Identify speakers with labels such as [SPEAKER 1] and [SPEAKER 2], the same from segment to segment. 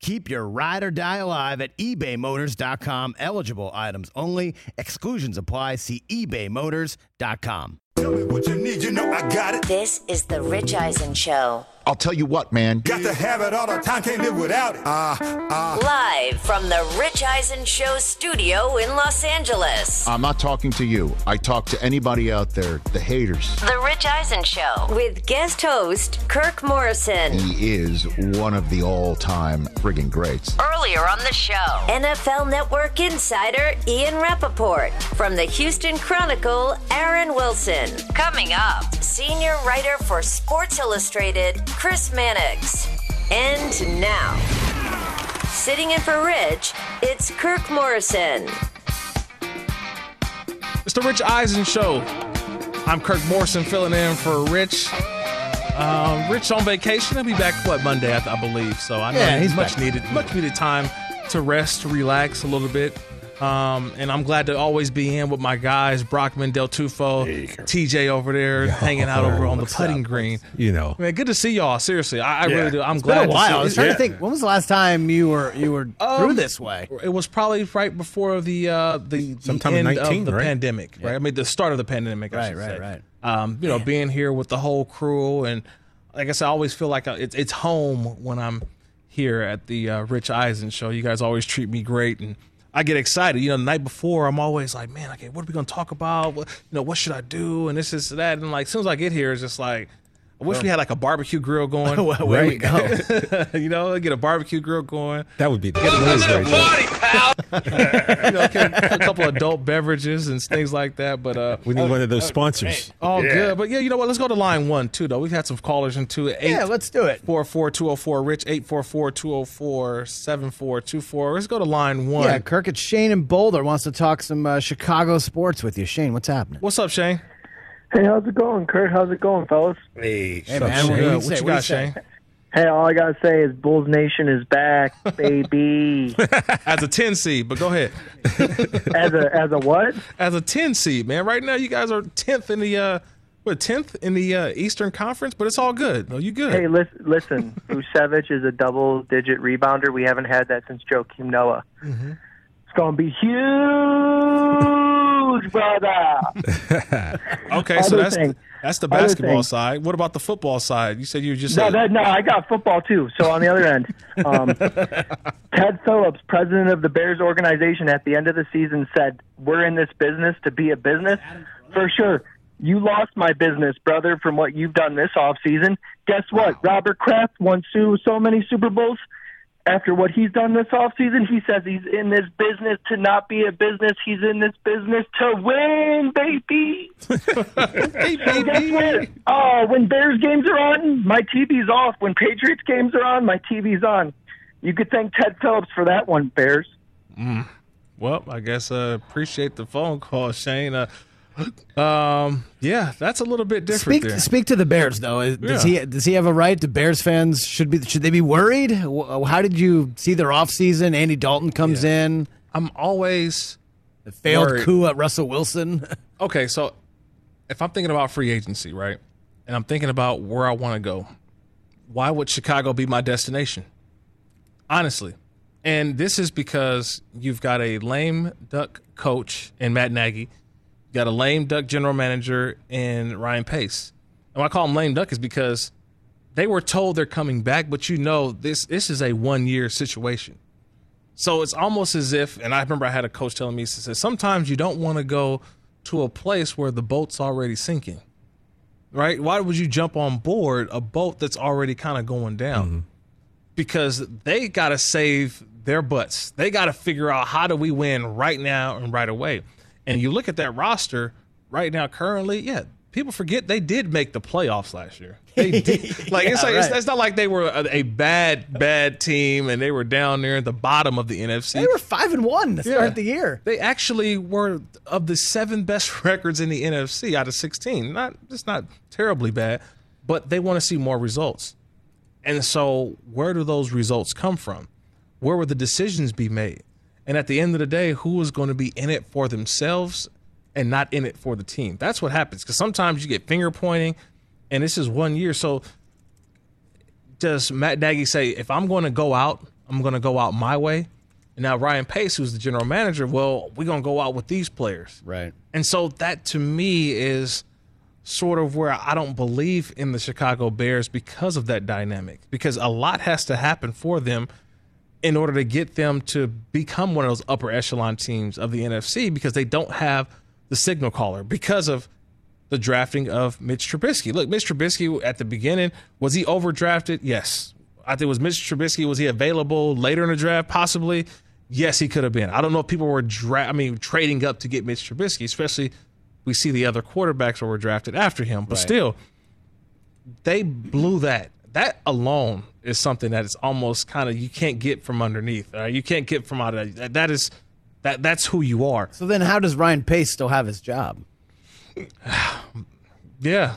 [SPEAKER 1] Keep your ride or die alive at ebaymotors.com. Eligible items only. Exclusions apply. See ebaymotors.com.
[SPEAKER 2] Tell me what you need, you know I got it.
[SPEAKER 3] This is the Rich Eisen Show.
[SPEAKER 4] I'll tell you what, man.
[SPEAKER 2] Got to have it all the time, can't live without it. Ah, ah.
[SPEAKER 3] Live from the Rich Eisen Show studio in Los Angeles.
[SPEAKER 4] I'm not talking to you. I talk to anybody out there, the haters.
[SPEAKER 3] The Rich Eisen Show with guest host Kirk Morrison.
[SPEAKER 4] He is one of the all time friggin' greats.
[SPEAKER 3] Earlier on the show, NFL Network insider Ian Rapoport. From the Houston Chronicle, Aaron Wilson. Coming up, senior writer for Sports Illustrated, Chris Mannix. And now, sitting in for Rich, it's Kirk Morrison.
[SPEAKER 5] It's the Rich Eisen Show. I'm Kirk Morrison filling in for Rich. Um, Rich on vacation. He'll be back what Monday, I, I believe. So I know
[SPEAKER 1] Yeah,
[SPEAKER 5] he's
[SPEAKER 1] he's
[SPEAKER 5] much
[SPEAKER 1] back.
[SPEAKER 5] needed, much needed time to rest, to relax a little bit. Um, and I'm glad to always be in with my guys, Brockman, Del Tufo, TJ over there, hanging out over on the putting green.
[SPEAKER 6] You know,
[SPEAKER 5] Man, good to see y'all. Seriously, I, I
[SPEAKER 6] Yeah.
[SPEAKER 5] really do. I'm
[SPEAKER 1] It's been
[SPEAKER 5] glad
[SPEAKER 1] a while. I was trying
[SPEAKER 6] Yeah.
[SPEAKER 1] to think. When was the last time you were you were through this way?
[SPEAKER 5] It was probably right before the uh, the, the
[SPEAKER 6] Sometime in
[SPEAKER 5] end
[SPEAKER 6] 19,
[SPEAKER 5] of the
[SPEAKER 6] right?
[SPEAKER 5] pandemic, right? I mean, the start of the pandemic.
[SPEAKER 1] Right,
[SPEAKER 5] should
[SPEAKER 1] right,
[SPEAKER 5] say.
[SPEAKER 1] right.
[SPEAKER 5] Um, you know, being here with the whole crew, and like I said, I always feel like uh, it's it's home when I'm here at the uh, Rich Eisen show. You guys always treat me great, and I get excited. You know, the night before, I'm always like, man, okay, what are we gonna talk about? What, you know, what should I do? And this is that, and like, as soon as I get here, it's just like. I wish we had like a barbecue grill going.
[SPEAKER 1] Well, Where we go?
[SPEAKER 5] you know, get a barbecue grill going
[SPEAKER 6] that would be the great show.
[SPEAKER 5] you know, can- a couple adult beverages and things like that. But uh,
[SPEAKER 6] We need one of those sponsors.
[SPEAKER 5] all good. But yeah, you know what? Let's go to line one too, though. We've had some callers into it.
[SPEAKER 1] Yeah, let's do it.
[SPEAKER 5] Four four two zero four Rich eight four four two zero four seven four two four. Let's go to line one.
[SPEAKER 1] Yeah, Kirk, it's Shane in Boulder wants to talk some uh, Chicago sports with you. Shane, what's happening?
[SPEAKER 5] What's up, Shane?
[SPEAKER 7] Hey, how's it going, Kurt? How's it going, fellas?
[SPEAKER 6] Hey,
[SPEAKER 1] Hey, man, what, do
[SPEAKER 5] Good.
[SPEAKER 1] you
[SPEAKER 5] What
[SPEAKER 1] say?
[SPEAKER 5] you got,
[SPEAKER 1] do?
[SPEAKER 5] Shane?
[SPEAKER 7] Hey, all I gotta say is Bulls Nation is back, baby.
[SPEAKER 5] As a ten seed, but go ahead.
[SPEAKER 7] as a as a what?
[SPEAKER 5] As a ten seed, man. Right now, you guys are tenth in the uh, what tenth in the uh, Eastern Conference, but it's all good. No, you good?
[SPEAKER 7] Hey, listen, listen. Vucevic is a double-digit rebounder. We haven't had that since Joakim Noah.
[SPEAKER 5] Mm-hmm.
[SPEAKER 7] It's gonna be huge, brother.
[SPEAKER 5] okay, so that's
[SPEAKER 7] thing-
[SPEAKER 5] that's the basketball side. What about the football side? You said you were just
[SPEAKER 7] No, that, no, I got football too. So on the other end, um, Ted Phillips, president of the Bears organization, at the end of the season said, "We're in this business to be a business." For sure, you lost my business, brother, from what you've done this off season. Guess what? Robert Kraft won so, so many Super Bowls. After what he's done this off season, he says he's in this business to not be a business. He's in this business to win, baby.
[SPEAKER 5] Hey,
[SPEAKER 7] So guess
[SPEAKER 5] baby.
[SPEAKER 7] what? Oh, when Bears games are on, my TV's off. When Patriots games are on, my TV's on. You could thank Ted Phillips for that one, Bears.
[SPEAKER 5] Well, I guess uh, appreciate the phone call, Shane. Uh, um, yeah, that's a little bit different
[SPEAKER 1] Speak
[SPEAKER 5] there.
[SPEAKER 1] speak to the Bears though. Does
[SPEAKER 5] Yeah.
[SPEAKER 1] he does he have a right? Do Bears fans should be should they be worried? How did you see their offseason? Andy Dalton comes in,
[SPEAKER 5] I'm always
[SPEAKER 1] the failed
[SPEAKER 5] Worried.
[SPEAKER 1] coup at Russell Wilson.
[SPEAKER 5] okay. So if I'm thinking about free agency, right, and I'm thinking about where I want to go, why would Chicago be my destination? Honestly, and this is because you've got a lame duck coach in Matt Nagy, got a lame duck general manager in Ryan Pace. And why I call him lame duck is because they were told they're coming back, but you know this this is a one year situation. So it's almost as if, and I remember I had a coach telling me, he said, sometimes you don't want to go to a place where the boat's already sinking, right? Why would you jump on board a boat that's already kind of going down? Mm-hmm. Because they got to save their butts. They got to figure out how do we win right now and right away. And you look at that roster right now, currently, yeah, people forget they did make the playoffs last year. They did. Like it's like it's,
[SPEAKER 1] right.
[SPEAKER 5] it's not like they were a, a bad bad team and they were down there at the bottom of the NFC.
[SPEAKER 1] They were five and one to start
[SPEAKER 5] Yeah.
[SPEAKER 1] the year.
[SPEAKER 5] They actually were of the seven best records in the NFC out of 16. Not it's not terribly bad, but they want to see more results. And so, where do those results come from? Where would the decisions be made? And at the end of the day, who is going to be in it for themselves and not in it for the team? That's what happens. Because sometimes you get finger pointing, and this is one year. So, does Matt Nagy say, if I'm going to go out, I'm going to go out my way? And now Ryan Pace, who's the general manager, well, we're going to go out with these players.
[SPEAKER 1] Right.
[SPEAKER 5] And so that to me is sort of where I don't believe in the Chicago Bears because of that dynamic. Because a lot has to happen for them in order to get them to become one of those upper echelon teams of the NFC because they don't have the signal caller because of the drafting of Mitch Trubisky. Look, Mitch Trubisky at the beginning, was he overdrafted? Yes. I think it was Mitch Trubisky. Was he available later in the draft? Possibly. Yes, he could have been. I don't know if people were dra- I mean trading up to get Mitch Trubisky, especially we see the other quarterbacks that were drafted after him. But still, they blew that. That alone is something that is almost kind of you can't get from underneath. all right? You can't get from out of that. That is that that's who you are.
[SPEAKER 1] So then, how does Ryan Pace still have his job?
[SPEAKER 5] Yeah.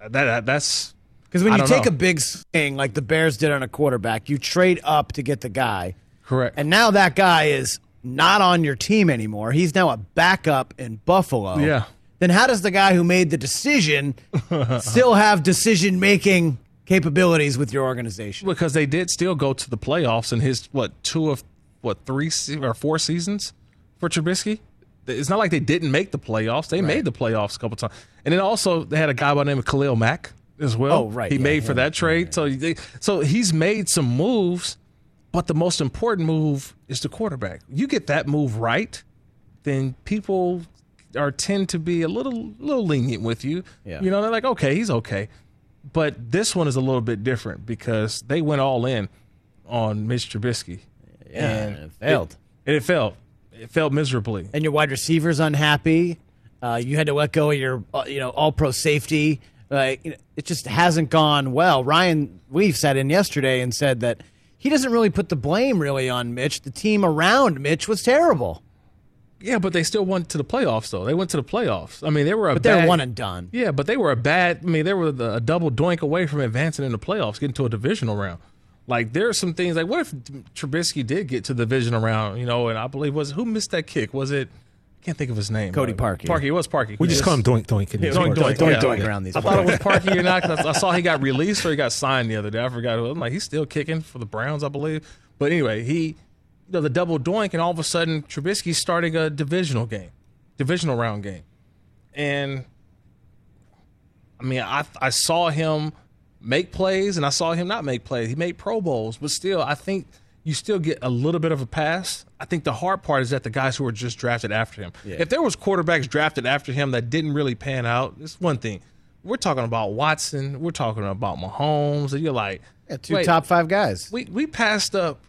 [SPEAKER 5] That, that that's
[SPEAKER 1] Because when you take
[SPEAKER 5] know.
[SPEAKER 1] a big swing like the Bears did on a quarterback, you trade up to get the guy,
[SPEAKER 5] correct.
[SPEAKER 1] and now that guy is not on your team anymore. He's now a backup in Buffalo.
[SPEAKER 5] Yeah.
[SPEAKER 1] Then how does the guy who made the decision still have decision making capabilities with your organization?
[SPEAKER 5] because they did still go to the playoffs in his what two of what three or four seasons for Trubisky. It's not like they didn't make the playoffs; they made the playoffs a couple times. And then also they had a guy by the name of Khalil Mack as well.
[SPEAKER 1] Oh, right,
[SPEAKER 5] he
[SPEAKER 1] yeah,
[SPEAKER 5] made for
[SPEAKER 1] him,
[SPEAKER 5] that trade. So they, so he's made some moves, but the most important move is the quarterback. You get that move right, then people are tend to be a little little lenient with you.
[SPEAKER 1] Yeah.
[SPEAKER 5] You know, they're like, okay, he's okay. But this one is a little bit different because they went all in on Mitch Trubisky.
[SPEAKER 1] Yeah, and it failed.
[SPEAKER 5] It, and it failed. It failed miserably.
[SPEAKER 1] and your wide receivers unhappy. Uh, you had to let go of your, uh, you know, all pro safety. Like it just hasn't gone well. Ryan Weave sat in yesterday and said that he doesn't really put the blame really on Mitch. The team around Mitch was terrible,
[SPEAKER 5] Yeah, but they still went to the playoffs though. They went to the playoffs. I mean, they were a
[SPEAKER 1] but they're
[SPEAKER 5] bad,
[SPEAKER 1] one and done.
[SPEAKER 5] Yeah, but they were a bad. I mean, they were the, a double doink away from advancing in the playoffs, getting to a divisional round. Like there are some things like what if Trubisky did get to the divisional round? You know, and I believe was who missed that kick? Was it? I can't think of his name.
[SPEAKER 1] Cody
[SPEAKER 5] Uh,
[SPEAKER 1] Parkey.
[SPEAKER 5] Parkey. It was Parkey.
[SPEAKER 8] We just call him Doink Doink. in these
[SPEAKER 5] Doink. Doink,
[SPEAKER 1] Doink
[SPEAKER 5] yeah.
[SPEAKER 1] Doink around these
[SPEAKER 5] I thought it was
[SPEAKER 1] parts.
[SPEAKER 5] Parkey or not because I saw he got released or he got signed the other day. I forgot. I'm like, he's still kicking for the Browns, I believe. But anyway, he, you know, the double doink, and all of a sudden, Trubisky's starting a divisional game, divisional round game, and I mean, I I saw him make plays and I saw him not make plays. He made Pro Bowls, but still, I think you still get a little bit of a pass. I think the hard part is that the guys who were just drafted after him. If there was quarterbacks drafted after him that didn't really pan out, it's one thing. We're talking about Watson. We're talking about Mahomes, and you're like,
[SPEAKER 1] Yeah, two
[SPEAKER 5] wait,
[SPEAKER 1] top five guys.
[SPEAKER 5] we we passed up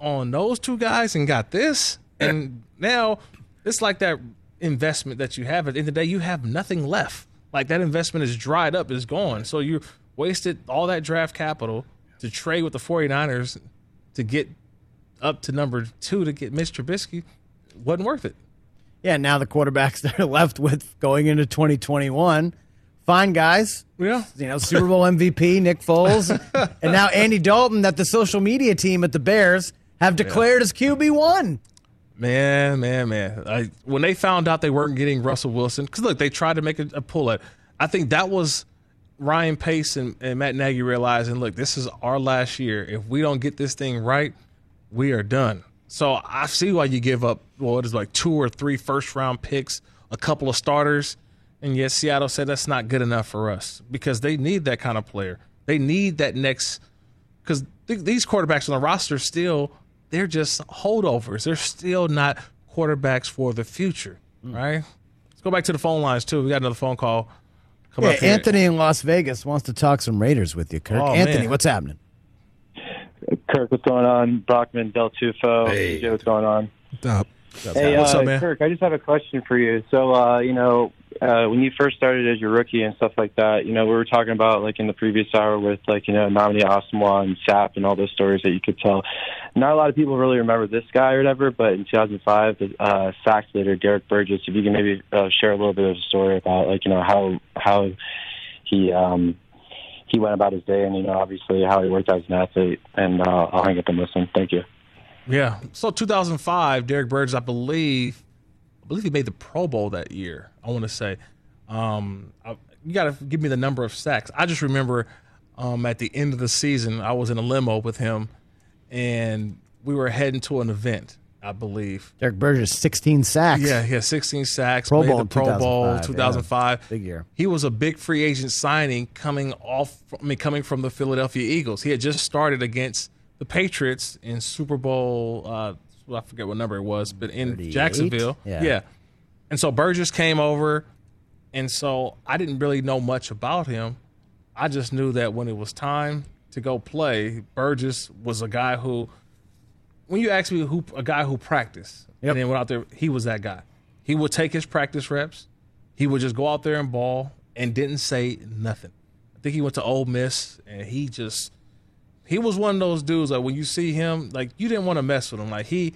[SPEAKER 5] on those two guys and got this, and now it's like that investment that you have. At the end of the day, you have nothing left. Like that investment is dried up, is gone. So you wasted all that draft capital to trade with the 49ers to get up to number two to get Mitch Trubisky. Wasn't worth it.
[SPEAKER 1] Yeah, now the quarterbacks they're left with going into 2021, fine guys.
[SPEAKER 5] Yeah.
[SPEAKER 1] You know, Super Bowl MVP Nick Foles, and now Andy Dalton that the social media team at the Bears have declared as QB one.
[SPEAKER 5] Man, man, man. I, when they found out they weren't getting Russell Wilson, because look, they tried to make a, a pull at. I think that was Ryan Pace and, and Matt Nagy realizing, look, this is our last year. If we don't get this thing right, we are done. So I see why you give up, well, it is like two or three first round picks, a couple of starters. And yet Seattle said that's not good enough for us because they need that kind of player. They need that next because th- these quarterbacks on the roster still they're just holdovers. They're still not quarterbacks for the future, right? Let's go back to the phone lines too. We got another phone call. Come
[SPEAKER 1] Yeah,
[SPEAKER 5] up.
[SPEAKER 1] Anthony in Las Vegas wants to talk some Raiders with you, Kirk.
[SPEAKER 5] Oh,
[SPEAKER 1] Anthony,
[SPEAKER 5] man.
[SPEAKER 1] what's happening?
[SPEAKER 9] Kirk, what's going on? Brockman, Del Tufo,
[SPEAKER 8] Hey.
[SPEAKER 9] DJ, what's going on?
[SPEAKER 8] Up.
[SPEAKER 9] Hey,
[SPEAKER 5] What's
[SPEAKER 9] uh,
[SPEAKER 5] up, man?
[SPEAKER 9] Kirk, I just have a question for you. So, uh, you know, uh, when you first started as your rookie and stuff like that, you know, we were talking about like in the previous hour with like you know Nnamdi Asomugha and Sapp and all those stories that you could tell. Not a lot of people really remember this guy or whatever, but in 2005, the uh, sax leader Derrick Burgess. If you can maybe uh, share a little bit of a story about like you know how how he um, he went about his day and you know obviously how he worked as an athlete. And uh, I'll hang up and listen. Thank you.
[SPEAKER 5] Yeah. So 2005, Derrick Burgess, I believe, I believe he made the Pro Bowl that year. I want to say, um, I, you got to give me the number of sacks. I just remember um, at the end of the season, I was in a limo with him, and we were heading to an event. I believe.
[SPEAKER 1] Derrick Burgess, 16 sacks.
[SPEAKER 5] Yeah, he had 16 sacks.
[SPEAKER 1] Pro Bowl
[SPEAKER 5] Pro Bowl
[SPEAKER 1] 2005,
[SPEAKER 5] 2005.
[SPEAKER 1] yeah. Big year.
[SPEAKER 5] He was a big free agent signing coming off. I mean, coming from the Philadelphia Eagles. He had just started against the Patriots in Super Bowl. Uh, I forget what number it was, but in
[SPEAKER 1] 38?
[SPEAKER 5] Jacksonville.
[SPEAKER 1] Yeah.
[SPEAKER 5] yeah. And so Burgess came over, and so I didn't really know much about him. I just knew that when it was time to go play, Burgess was a guy who, when you ask me who a guy who practiced
[SPEAKER 1] Yep.
[SPEAKER 5] and then went out there, he was that guy. He would take his practice reps. He would just go out there and ball and didn't say nothing. I think he went to Ole Miss and he just he was one of those dudes like when you see him, like you didn't want to mess with him. Like he,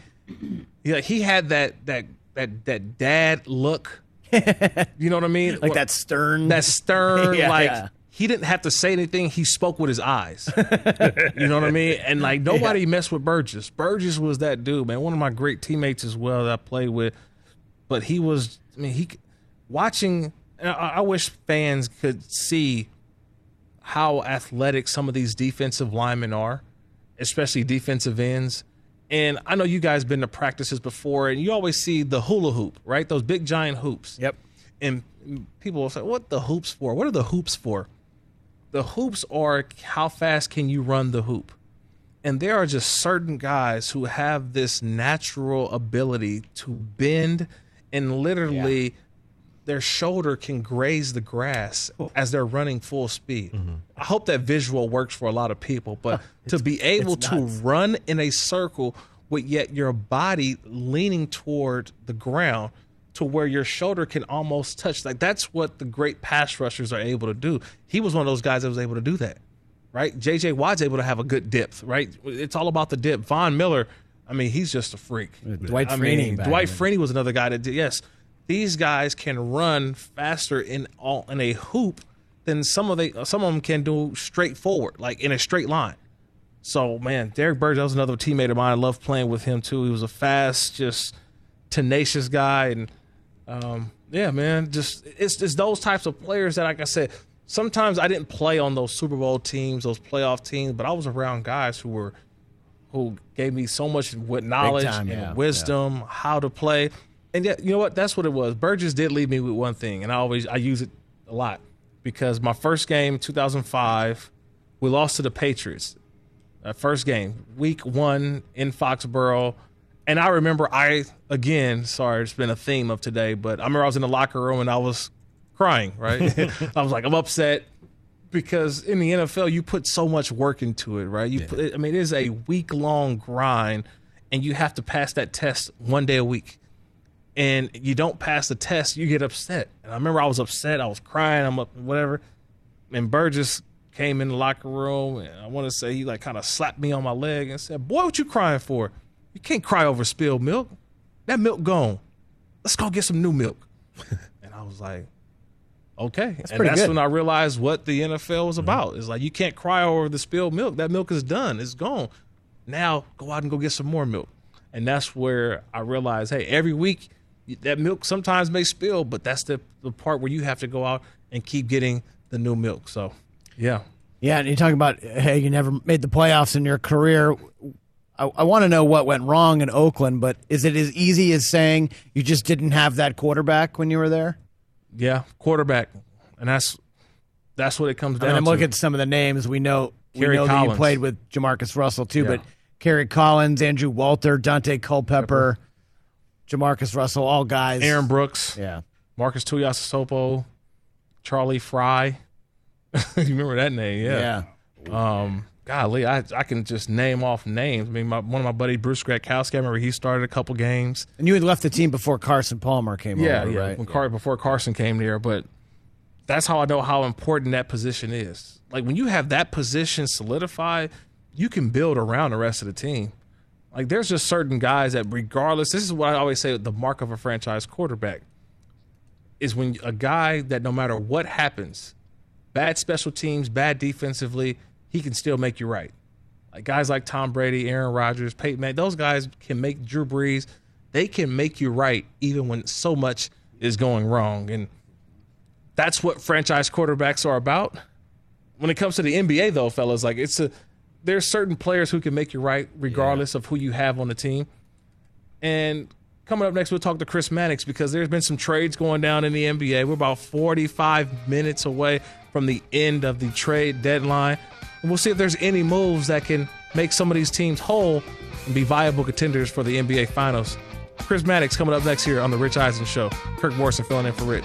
[SPEAKER 5] yeah he had that that that that dad look. you know what I mean?
[SPEAKER 1] Like that stern.
[SPEAKER 5] that stern,
[SPEAKER 1] Yeah,
[SPEAKER 5] like
[SPEAKER 1] yeah.
[SPEAKER 5] He didn't have to say anything. He spoke with his eyes. you know what I mean? And like nobody messed with Burgess. Burgess was that dude, man. One of my great teammates as well that I played with. But he was, I mean, he watching. I, I wish fans could see how athletic some of these defensive linemen are, especially defensive ends. And I know you guys been to practices before, and you always see the hula hoop, right? Those big giant hoops
[SPEAKER 1] Yep.
[SPEAKER 5] and people will say, "What the hoops for? What are the hoops for?" The hoops are how fast can you run the hoop, and there are just certain guys who have this natural ability to bend, and literally, their shoulder can graze the grass as they're running full speed. Mm-hmm. I hope that visual works for a lot of people, but to be able to
[SPEAKER 1] nuts.
[SPEAKER 5] run in a circle with yet your body leaning toward the ground to where your shoulder can almost touch. Like that's what the great pass rushers are able to do. He was one of those guys that was able to do that. Right? JJ Watt's able to have a good dip, right? It's all about the dip. Von Miller, I mean, he's just a freak.
[SPEAKER 1] Dwight
[SPEAKER 5] I
[SPEAKER 1] Freeney
[SPEAKER 5] mean, Dwight. Freeney was another guy that did yes. These guys can run faster in all in a hoop than some of they some of them can do straight forward, like in a straight line. So man, Derrick Burgess that was another teammate of mine. I love playing with him too. He was a fast, just tenacious guy, and um, yeah, man, just it's it's those types of players that, like I said, sometimes I didn't play on those Super Bowl teams, those playoff teams, but I was around guys who were who gave me so much with knowledge
[SPEAKER 1] time,
[SPEAKER 5] and
[SPEAKER 1] yeah,
[SPEAKER 5] wisdom, how to play. And yet, you know what? That's what it was. Burgess did leave me with one thing, and I always I use it a lot because my first game, 2005, we lost to the Patriots. That first game, week one in Foxborough. And I remember I again, sorry, it's been a theme of today, but I remember I was in the locker room and I was crying, right? I was like, I'm upset because in the NFL you put so much work into it, right? You put I mean it is a week long grind and you have to pass that test one day a week. And you don't pass the test, you get upset. And I remember I was upset, I was crying, I'm up whatever. And Burgess came in the locker room and I want to say he like kind of slapped me on my leg and said, "Boy, what you crying for? You can't cry over spilled milk. That milk gone. Let's go get some new milk." and I was like, "Okay." and
[SPEAKER 1] pretty
[SPEAKER 5] that's
[SPEAKER 1] good.
[SPEAKER 5] when I realized what the NFL was mm-hmm. about. It's like you can't cry over the spilled milk. That milk is done. It's gone. Now go out and go get some more milk. And that's where I realized, hey, every week that milk sometimes may spill, but that's the, the part where you have to go out and keep getting the new milk. So, yeah.
[SPEAKER 1] Yeah, and you're talking about hey, you never made the playoffs in your career. I, I want to know what went wrong in Oakland, but is it as easy as saying you just didn't have that quarterback when you were there?
[SPEAKER 5] Yeah, quarterback, and that's that's what it comes
[SPEAKER 1] I
[SPEAKER 5] down
[SPEAKER 1] mean, I'm
[SPEAKER 5] to.
[SPEAKER 1] looking at some of the names we know. We
[SPEAKER 5] Kerry
[SPEAKER 1] know that you
[SPEAKER 5] Collins.
[SPEAKER 1] played with Jamarcus Russell too,
[SPEAKER 5] Yeah.
[SPEAKER 1] but Kerry Collins, Andrew Walter, Daunte Culpepper, Jamarcus Russell, all guys.
[SPEAKER 5] Aaron Brooks,
[SPEAKER 1] yeah,
[SPEAKER 5] Marcus Tuiasosopo, Charlie Frye. you remember that name?
[SPEAKER 1] yeah.
[SPEAKER 5] Yeah. Um, golly, I I can just name off names. I mean, my, one of my buddy Bruce Gradkowski, I remember he started a couple games.
[SPEAKER 1] And you had left the team before Carson Palmer came
[SPEAKER 5] Yeah,
[SPEAKER 1] over,
[SPEAKER 5] yeah.
[SPEAKER 1] right?
[SPEAKER 5] When Car- before Carson came there, but that's how I know how important that position is. Like when you have that position solidified, you can build around the rest of the team. Like there's just certain guys that regardless, this is what I always say the mark of a franchise quarterback is when a guy that no matter what happens, bad special teams, bad defensively, he can still make you right. Like guys like Tom Brady, Aaron Rodgers, Peyton Manning, those guys can make Drew Brees. They can make you right even when so much is going wrong. And that's what franchise quarterbacks are about. When it comes to the NBA, though, fellas, like it's a there's certain players who can make you right regardless of who you have on the team. And coming up next, we'll talk to Chris Mannix because there's been some trades going down in the NBA. We're about 45 minutes away from the end of the trade deadline. And we'll see if there's any moves that can make some of these teams whole and be viable contenders for the NBA Finals. Chris Mannix coming up next here on The Rich Eisen Show. Kirk Morrison filling in for Rich.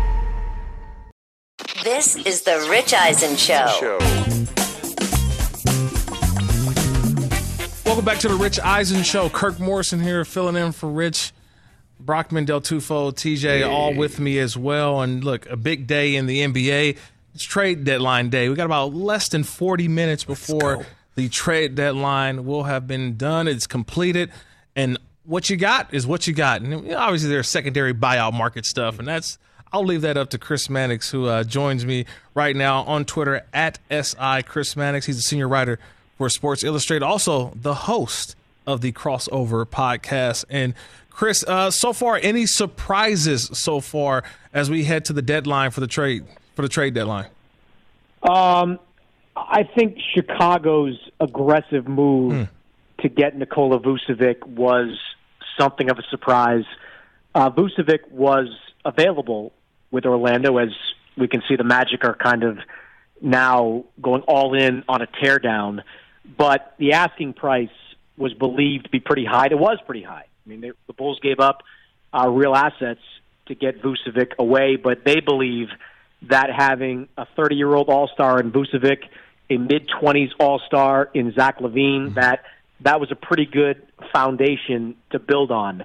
[SPEAKER 3] This is the Rich Eisen Show.
[SPEAKER 5] Welcome back to the Rich Eisen Show. Kirk Morrison here, filling in for Rich. Brockman Del Tufo, TJ, all with me as well. And look, a big day in the NBA. It's trade deadline day. We got about less than 40 minutes before the trade deadline will have been done. It's completed. And what you got is what you got. And obviously, there's secondary buyout market stuff. And that's, I'll leave that up to Chris Mannix, who uh, joins me right now on Twitter at SI Chris Mannix. He's a senior writer for Sports Illustrated, also the host of the Crossover podcast. And Chris, uh, so far, any surprises so far as we head to the deadline for the trade for the trade deadline?
[SPEAKER 10] Um, I think Chicago's aggressive move to get Nikola Vucevic was something of a surprise. Uh, Vucevic was available with Orlando, as we can see, the Magic are kind of now going all in on a teardown. But the asking price was believed to be pretty high. It was pretty high. I mean, they, the Bulls gave up uh, real assets to get Vucevic away, but they believe that having a 30 year old All Star in Vucevic, a mid 20s All Star in Zach LaVine, that that was a pretty good foundation to build on.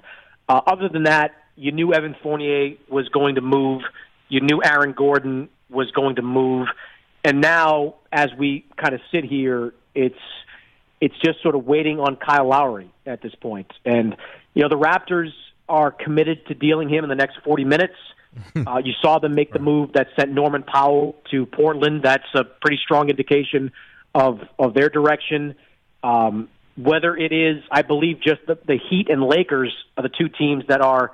[SPEAKER 10] Uh, other than that, you knew Evan Fournier was going to move. You knew Aaron Gordon was going to move. And now, as we kind of sit here, it's it's just sort of waiting on Kyle Lowry at this point. And you know, the Raptors are committed to dealing him in the next 40 minutes. uh, you saw them make the move that sent Norman Powell to Portland. That's a pretty strong indication of of their direction. Um, whether it is, I believe, just the, the Heat and Lakers are the two teams that are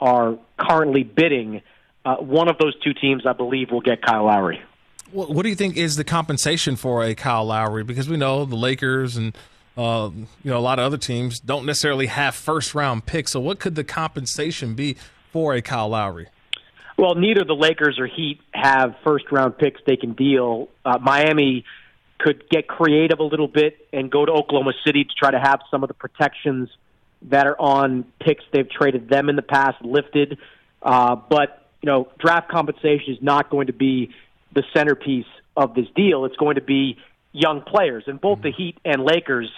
[SPEAKER 10] are currently bidding. Uh, one of those two teams, I believe, will get Kyle Lowry.
[SPEAKER 5] What, what do you think is the compensation for a Kyle Lowry? Because we know the Lakers and uh, you know a lot of other teams don't necessarily have first round picks. So what could the compensation be for a Kyle Lowry?
[SPEAKER 10] Well, neither the Lakers or Heat have first round picks they can deal. Uh, Miami could get creative a little bit and go to Oklahoma City to try to have some of the protections that are on picks they've traded them in the past lifted. Uh, but you know, draft compensation is not going to be the centerpiece of this deal. It's going to be young players, and both the Heat and Lakers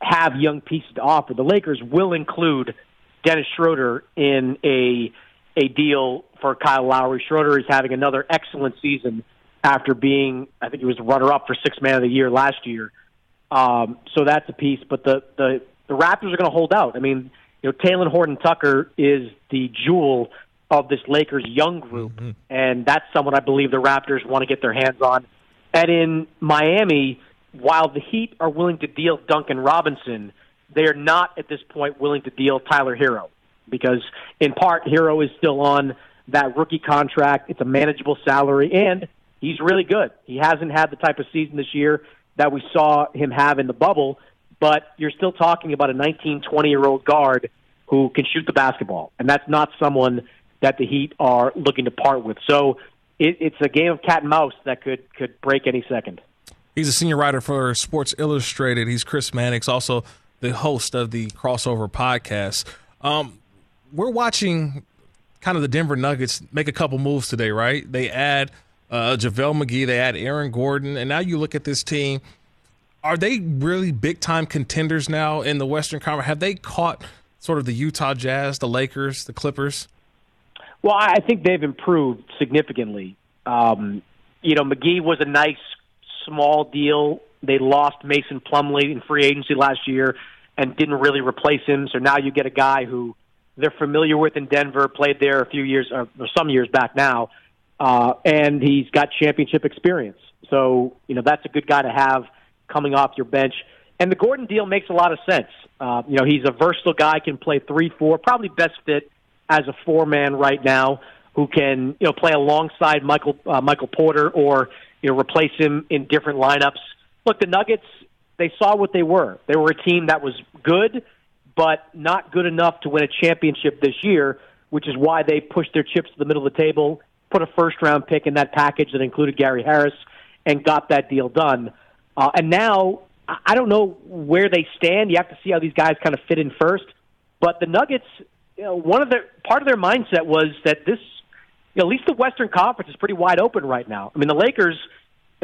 [SPEAKER 10] have young pieces to offer. The Lakers will include Dennis Schroeder in a a deal for Kyle Lowry. Schroeder is having another excellent season after being, I think he was runner up for six man of the year last year. Um, so that's a piece. But the the the Raptors are going to hold out. I mean, you know, Talen Horton Tucker is the jewel of this Lakers young group, mm-hmm. and that's someone I believe the Raptors want to get their hands on. And in Miami, while the Heat are willing to deal Duncan Robinson, they are not at this point willing to deal Tyler Herro because, in part, Herro is still on that rookie contract. It's a manageable salary, and he's really good. He hasn't had the type of season this year that we saw him have in the bubble, but you're still talking about a 19, 20 year old guard who can shoot the basketball, and that's not someone that the Heat are looking to part with. So it, it's a game of cat and mouse that could could break any second.
[SPEAKER 5] He's a senior writer for Sports Illustrated. He's Chris Mannix, also the host of the Crossover podcast. Um, we're watching kind of the Denver Nuggets make a couple moves today, right? They add uh, JaVale McGee, they add Aaron Gordon, and now you look at this team. Are they really big time contenders now in the Western Conference? Have they caught sort of the Utah Jazz, the Lakers, the Clippers?
[SPEAKER 10] Well, I think they've improved significantly. Um, you know, McGee was a nice small deal. They lost Mason Plumlee in free agency last year and didn't really replace him. So now you get a guy who they're familiar with in Denver, played there a few years or, some years back now, uh, and he's got championship experience. So you know that's a good guy to have coming off your bench. And the Gordon deal makes a lot of sense. Uh, you know, he's a versatile guy, can play three, four, probably best fit as a four man right now, who can you know play alongside Michael uh, Michael Porter or you know replace him in different lineups. Look, the Nuggets they saw what they were. They were a team that was good, but not good enough to win a championship this year, which is why they pushed their chips to the middle of the table, put a first round pick in that package that included Gary Harris, and got that deal done. Uh, and now I don't know where they stand. You have to see how these guys kind of fit in first. But the Nuggets, you know, one of their part of their mindset was that this, you know, at least the Western Conference is pretty wide open right now. I mean, the Lakers,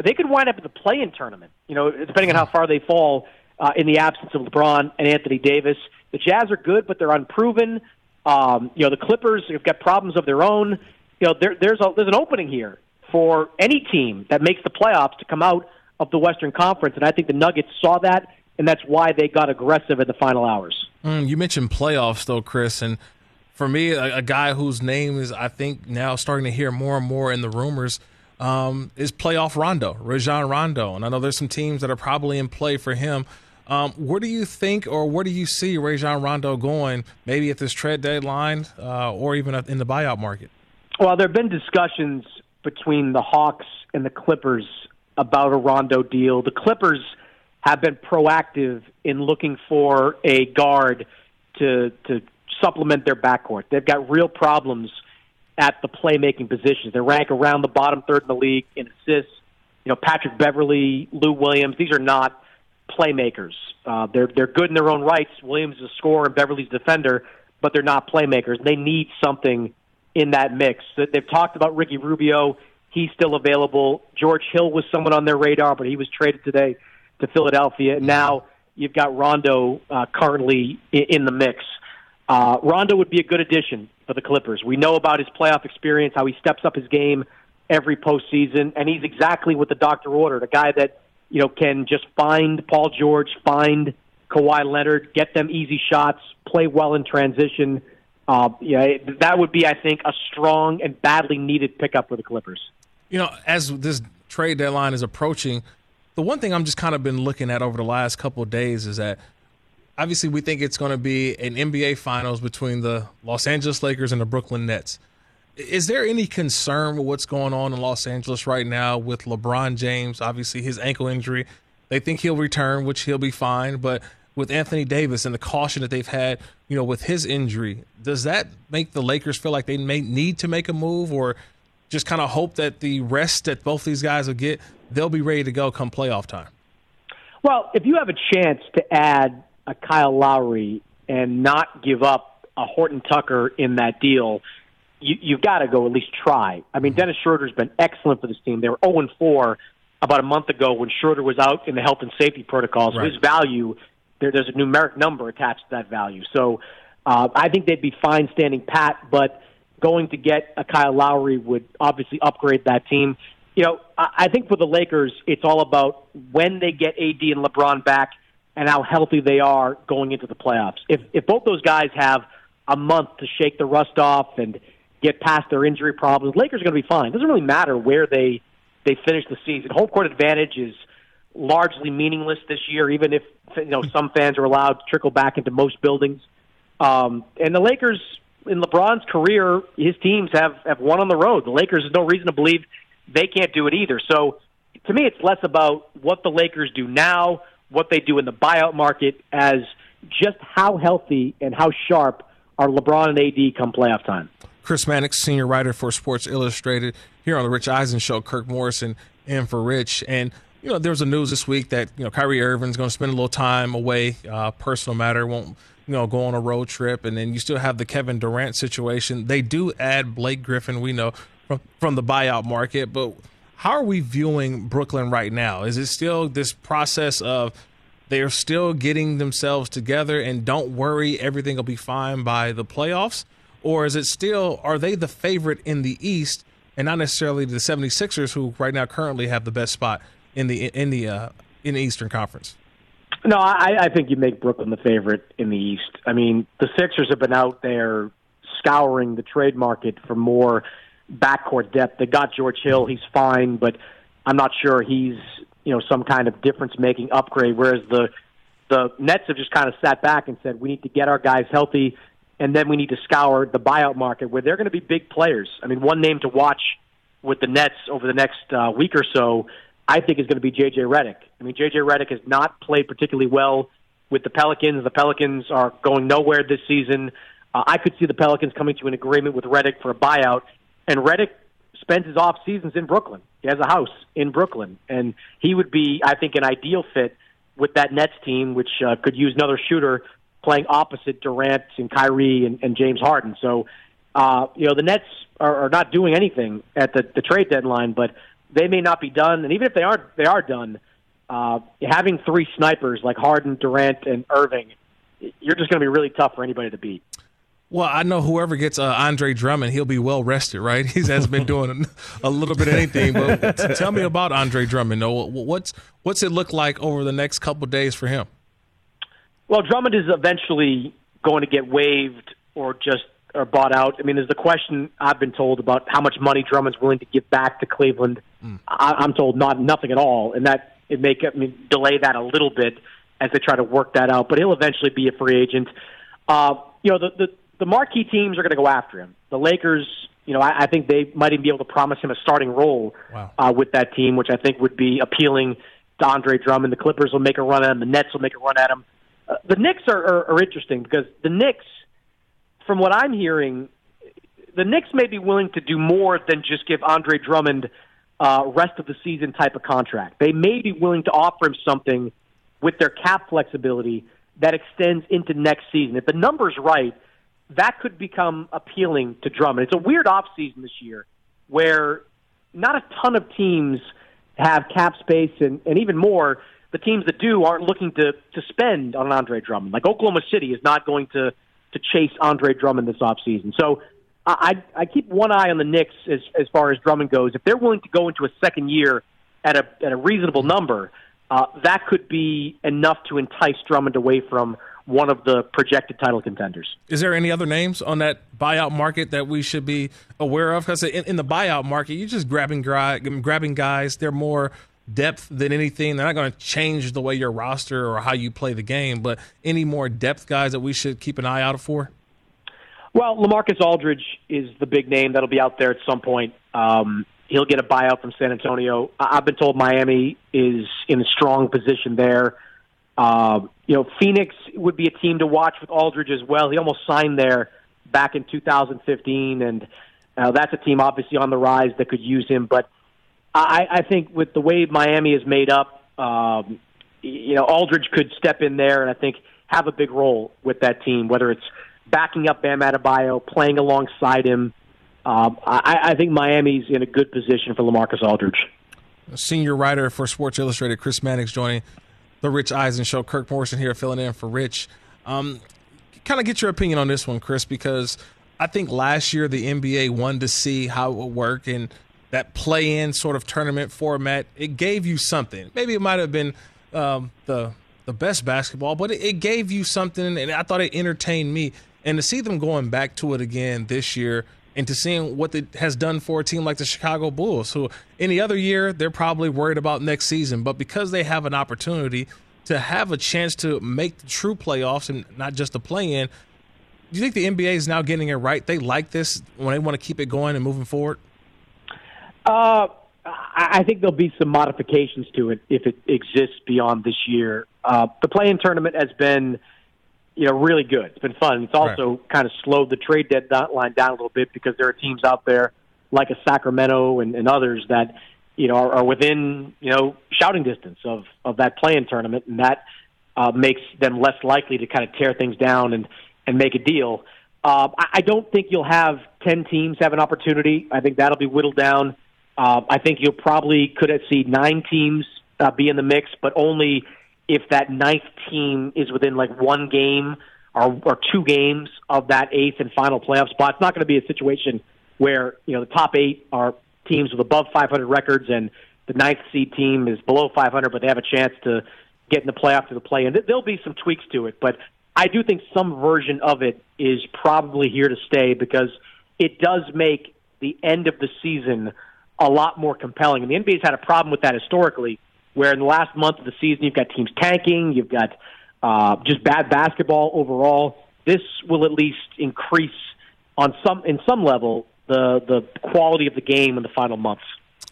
[SPEAKER 10] they could wind up in the play-in tournament. You know, depending on how far they fall uh, in the absence of LeBron and Anthony Davis. The Jazz are good, but they're unproven. Um, you know, the Clippers have got problems of their own. You know, there, there's a, there's an opening here for any team that makes the playoffs to come out of the Western Conference, and I think the Nuggets saw that, and that's why they got aggressive in the final hours.
[SPEAKER 5] Mm, you mentioned playoffs, though, Chris, and for me, a, a, guy whose name is I think now starting to hear more and more in the rumors um, is playoff Rondo, Rajon Rondo, and I know there's some teams that are probably in play for him. Um, where do you think, or where do you see Rajon Rondo going? Maybe at this trade deadline, uh, or even in the buyout market.
[SPEAKER 10] Well, there have been discussions between the Hawks and the Clippers about a Rondo deal. The Clippers have been proactive in looking for a guard to to supplement their backcourt. They've got real problems at the playmaking positions. They rank around the bottom third in the league in assists. You know, Patrick Beverley, Lou Williams. These are not playmakers. Uh, they're they're good in their own rights. Williams is a scorer and Beverley's a defender, but they're not playmakers. They need something in that mix. They've talked about Ricky Rubio. He's still available. George Hill was someone on their radar, but he was traded today to Philadelphia. Now you've got Rondo uh, currently in the mix. Uh, Rondo would be a good addition for the Clippers. We know about his playoff experience, how he steps up his game every postseason, and he's exactly what the doctor ordered. A guy that you know can just find Paul George, find Kawhi Leonard, get them easy shots, play well in transition. Uh, yeah, that would be, I think, a strong and badly needed pickup for the Clippers.
[SPEAKER 5] You know, as this trade deadline is approaching, the one thing I'm just kind of been looking at over the last couple days is that obviously we think it's going to be an NBA Finals between the Los Angeles Lakers and the Brooklyn Nets. Is there any concern with what's going on in Los Angeles right now with LeBron James? Obviously, his ankle injury. They think he'll return, which he'll be fine. But with Anthony Davis and the caution that they've had, you know, with his injury, does that make the Lakers feel like they may need to make a move, or just kind of hope that the rest that both these guys will get, they'll be ready to go come playoff time?
[SPEAKER 10] Well, if you have a chance to add a Kyle Lowry and not give up a Horton Tucker in that deal, you, you've got to go at least try. I mean, mm-hmm. Dennis Schroeder's been excellent for this team. They were 0 4 about a month ago when Schroeder was out in the health and safety protocols. Right. His value, there, there's a numeric number attached to that value. So uh, I think they'd be fine standing pat, but going to get a Kyle Lowry would obviously upgrade that team. you know, I think for the Lakers, it's all about when they get AD and LeBron back and how healthy they are going into the playoffs. If if both those guys have a month to shake the rust off and get past their injury problems, Lakers are going to be fine. It doesn't really matter where they they finish the season. Home court advantage is largely meaningless this year, even if you know some fans are allowed to trickle back into most buildings. Um, and the Lakers, in LeBron's career, his teams have have won on the road. The Lakers, there's no reason to believe they can't do it either. So, to me, it's less about what the Lakers do now, what they do in the buyout market, as just how healthy and how sharp are LeBron and AD come playoff time.
[SPEAKER 5] Chris Mannix, senior writer for Sports Illustrated, here on the Rich Eisen Show. Kirk Morrison and for Rich, and you know there was a news this week that you know Kyrie Irving's going to spend a little time away, uh, personal matter, won't you know go on a road trip, and then you still have the Kevin Durant situation. They do add Blake Griffin, we know from from the buyout market, but how are we viewing Brooklyn right now? Is it still this process of they're still getting themselves together and don't worry, everything will be fine by the playoffs? Or is it still, are they the favorite in the East and not necessarily the 76ers who right now currently have the best spot in the, in the, uh, in the Eastern Conference?
[SPEAKER 10] No, I, I think you make Brooklyn the favorite in the East. I mean, the Sixers have been out there scouring the trade market for more backcourt depth. They got George Hill; he's fine, but I'm not sure he's you know some kind of difference making upgrade. Whereas the the Nets have just kind of sat back and said we need to get our guys healthy, and then we need to scour the buyout market where they're going to be big players. I mean, one name to watch with the Nets over the next uh, week or so, I think, is going to be JJ Redick. I mean, JJ Redick has not played particularly well with the Pelicans. The Pelicans are going nowhere this season. Uh, I could see the Pelicans coming to an agreement with Redick for a buyout, and Redick spends his off seasons in Brooklyn. He has a house in Brooklyn, and he would be, I think, an ideal fit with that Nets team, which uh, could use another shooter playing opposite Durant and Kyrie and, and James Harden. So, uh, you know, the Nets are, are not doing anything at the, the trade deadline, but they may not be done. And even if they aren't, they are done. Uh, having three snipers like Harden, Durant, and Irving, you're just going to be really tough for anybody to beat.
[SPEAKER 5] Well, I know whoever gets uh, Andre Drummond, he'll be well rested, right? He has been doing a little bit of anything. But tell me about Andre Drummond. Noah. What's what's it look like over the next couple days for him?
[SPEAKER 10] Well, Drummond is eventually going to get waived or just or bought out. I mean, there's the question I've been told about how much money Drummond's willing to give back to Cleveland. Mm. I, I'm told not nothing at all, and that it may I mean, delay that a little bit as they try to work that out. But he'll eventually be a free agent. Uh, you know, the, the the marquee teams are going to go after him. The Lakers, you know, I, I think they might even be able to promise him a starting role
[SPEAKER 5] wow.
[SPEAKER 10] uh, with that team, which I think would be appealing to Andre Drummond. The Clippers will make a run at him. The Nets will make a run at him. Uh, the Knicks are, are, are interesting because the Knicks, from what I'm hearing, the Knicks may be willing to do more than just give Andre Drummond uh, rest of the season type of contract. They may be willing to offer him something with their cap flexibility that extends into next season. If the number's right, that could become appealing to Drummond. It's a weird offseason this year where not a ton of teams have cap space, and, and even more, the teams that do aren't looking to, to spend on Andre Drummond. Like Oklahoma City is not going to, to chase Andre Drummond this offseason. So I, I keep one eye on the Knicks as, as far as Drummond goes. If they're willing to go into a second year at a, at a reasonable number, uh, that could be enough to entice Drummond away from one of the projected title contenders.
[SPEAKER 5] Is there any other names on that buyout market that we should be aware of? Because in, in, the buyout market, you're just grabbing grabbing guys. They're more depth than anything. They're not going to change the way your roster or how you play the game. But any more depth guys that we should keep an eye out for?
[SPEAKER 10] Well, Lamarcus Aldridge is the big name that'll be out there at some point. Um, he'll get a buyout from San Antonio. I've been told Miami is in a strong position there. Uh, you know, Phoenix would be a team to watch with Aldridge as well. He almost signed there back in 2015, and uh, that's a team obviously on the rise that could use him. But I, I think with the way Miami is made up, um, you know, Aldridge could step in there and I think have a big role with that team, whether it's backing up Bam Adebayo, playing alongside him. Um, I, I think Miami's in a good position for Lamarcus Aldridge.
[SPEAKER 5] Senior writer for Sports Illustrated, Chris Mannix, joining the Rich Eisen Show. Kirk Morrison here filling in for Rich. Um, kind of get your opinion on this one, Chris, because I think last year the NBA wanted to see how it would work, and that play-in sort of tournament format. It gave you something. Maybe it might have been um, the the best basketball, but it, it gave you something, and I thought it entertained me. And to see them going back to it again this year, and to seeing what it has done for a team like the Chicago Bulls, who any other year they're probably worried about next season, but because they have an opportunity to have a chance to make the true playoffs and not just the play-in. Do you think the NBA is now getting it right? They like this when they want to keep it going and moving forward.
[SPEAKER 10] Uh, I think there'll be some modifications to it if it exists beyond this year. Uh, the play-in tournament has been, you know, really good. It's been fun. It's also right. kind of slowed the trade deadline down a little bit because there are teams out there like a Sacramento and, and others that you know, are, are within you know shouting distance of of that play-in tournament, and that uh, makes them less likely to kind of tear things down and and make a deal. Uh, I, I don't think you'll have ten teams have an opportunity. I think that'll be whittled down. Uh, I think you'll probably could see nine teams uh, be in the mix, but only if that ninth team is within like one game or, or two games of that eighth and final playoff spot. It's not going to be a situation where you know the top eight are teams with above 500 records, and the ninth seed team is below 500, but they have a chance to get in the playoff to the play. And there'll be some tweaks to it, but I do think some version of it is probably here to stay because it does make the end of the season a lot more compelling. And the NBA's had a problem with that historically, where in the last month of the season you've got teams tanking, you've got uh, just bad basketball overall. This will at least increase on some in some level the the quality of the game in the final months.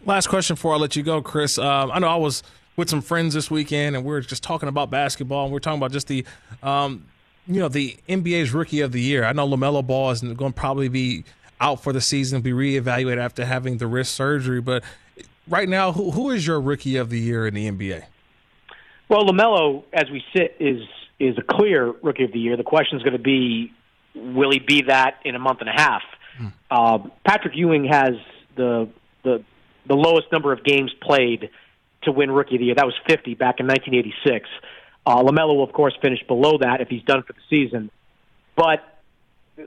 [SPEAKER 5] Last question before I let you go, Chris. Um, I know I was with some friends this weekend, and we are just talking about basketball, and we are talking about just the, um, you know, the NBA's Rookie of the Year. I know LaMelo Ball is going to probably be out for the season, be reevaluated after having the wrist surgery. But right now, who who is your Rookie of the Year in the NBA?
[SPEAKER 10] Well, LaMelo, as we sit, is is a clear Rookie of the Year. The question is going to be, will he be that in a month and a half? Uh, Patrick Ewing has the the the lowest number of games played to win Rookie of the Year. That was 50 back in 1986. Uh, LaMelo will of course finish below that if he's done for the season, but